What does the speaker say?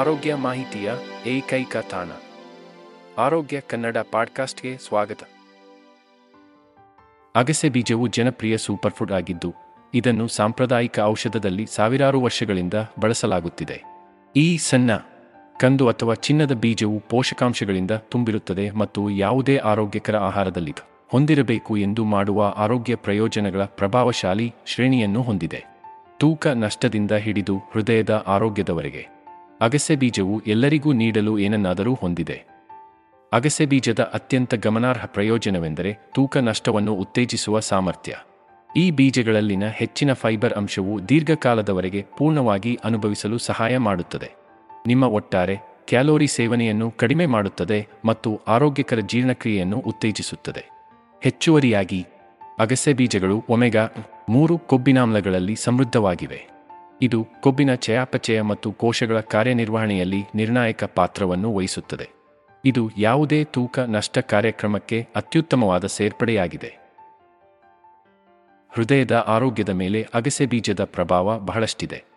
ಆರೋಗ್ಯ ಮಾಹಿತಿಯ ಏಕೈಕ ತಾಣ. ಆರೋಗ್ಯ ಕನ್ನಡ ಪಾಡ್ಕಾಸ್ಟ್ಗೆ ಸ್ವಾಗತ. ಅಗಸೆ ಬೀಜವು ಜನಪ್ರಿಯ ಸೂಪರ್ಫುಡ್ ಆಗಿದ್ದು, ಇದನ್ನು ಸಾಂಪ್ರದಾಯಿಕ ಔಷಧದಲ್ಲಿ ಸಾವಿರಾರು ವರ್ಷಗಳಿಂದ ಬಳಸಲಾಗುತ್ತಿದೆ. ಈ ಸಣ್ಣ, ಕಂದು ಅಥವಾ ಚಿನ್ನದ ಬೀಜವು ಪೋಷಕಾಂಶಗಳಿಂದ ತುಂಬಿರುತ್ತದೆ ಮತ್ತು ಯಾವುದೇ ಆರೋಗ್ಯಕರ ಆಹಾರದಲ್ಲಿ ಹೊಂದಿರಬೇಕು ಎಂದು ಮಾಡುವ ಆರೋಗ್ಯ ಪ್ರಯೋಜನಗಳ ಪ್ರಭಾವಶಾಲಿ ಶ್ರೇಣಿಯನ್ನು ಹೊಂದಿದೆ. ತೂಕ ನಷ್ಟದಿಂದ ಹಿಡಿದು ಹೃದಯದ ಆರೋಗ್ಯದವರೆಗೆ. ಅಗಸೆ ಬೀಜವು ಎಲ್ಲರಿಗೂ ನೀಡಲು ಏನನ್ನಾದರೂ ಹೊಂದಿದೆ. ಅಗಸೆ ಬೀಜದ ಅತ್ಯಂತ ಗಮನಾರ್ಹ ಪ್ರಯೋಜನವೆಂದರೆ ತೂಕ ನಷ್ಟವನ್ನು ಉತ್ತೇಜಿಸುವ ಸಾಮರ್ಥ್ಯ. ಈ ಬೀಜಗಳಲ್ಲಿನ ಹೆಚ್ಚಿನ ಫೈಬರ್ ಅಂಶವು ದೀರ್ಘಕಾಲದವರೆಗೆ ಪೂರ್ಣವಾಗಿ ಅನುಭವಿಸಲು ಸಹಾಯ ಮಾಡುತ್ತದೆ. ನಿಮ್ಮ ಒಟ್ಟಾರೆ ಕ್ಯಾಲೋರಿ ಸೇವನೆಯನ್ನು ಕಡಿಮೆ ಮಾಡುತ್ತದೆ ಮತ್ತು ಆರೋಗ್ಯಕರ ಜೀರ್ಣಕ್ರಿಯೆಯನ್ನು ಉತ್ತೇಜಿಸುತ್ತದೆ. ಹೆಚ್ಚುವರಿಯಾಗಿ, ಅಗಸೆ ಬೀಜಗಳು ಒಮೆಗಾ ಮೂರು ಕೊಬ್ಬಿನಾಮ್ಲಗಳಲ್ಲಿ ಸಮೃದ್ಧವಾಗಿವೆ. ಇದು ಕೊಬ್ಬಿನ ಚಯಾಪಚಯ ಮತ್ತು ಕೋಶಗಳ ಕಾರ್ಯನಿರ್ವಹಣೆಯಲ್ಲಿ ನಿರ್ಣಾಯಕ ಪಾತ್ರವನ್ನು ವಹಿಸುತ್ತದೆ. ಇದು ಯಾವುದೇ ತೂಕ ನಷ್ಟ ಕಾರ್ಯಕ್ರಮಕ್ಕೆ ಅತ್ಯುತ್ತಮವಾದ ಸೇರ್ಪಡೆಯಾಗಿದೆ. ಹೃದಯದ ಆರೋಗ್ಯದ ಮೇಲೆ ಅಗಸೆ ಬೀಜದ ಪ್ರಭಾವ ಬಹಳಷ್ಟಿದೆ.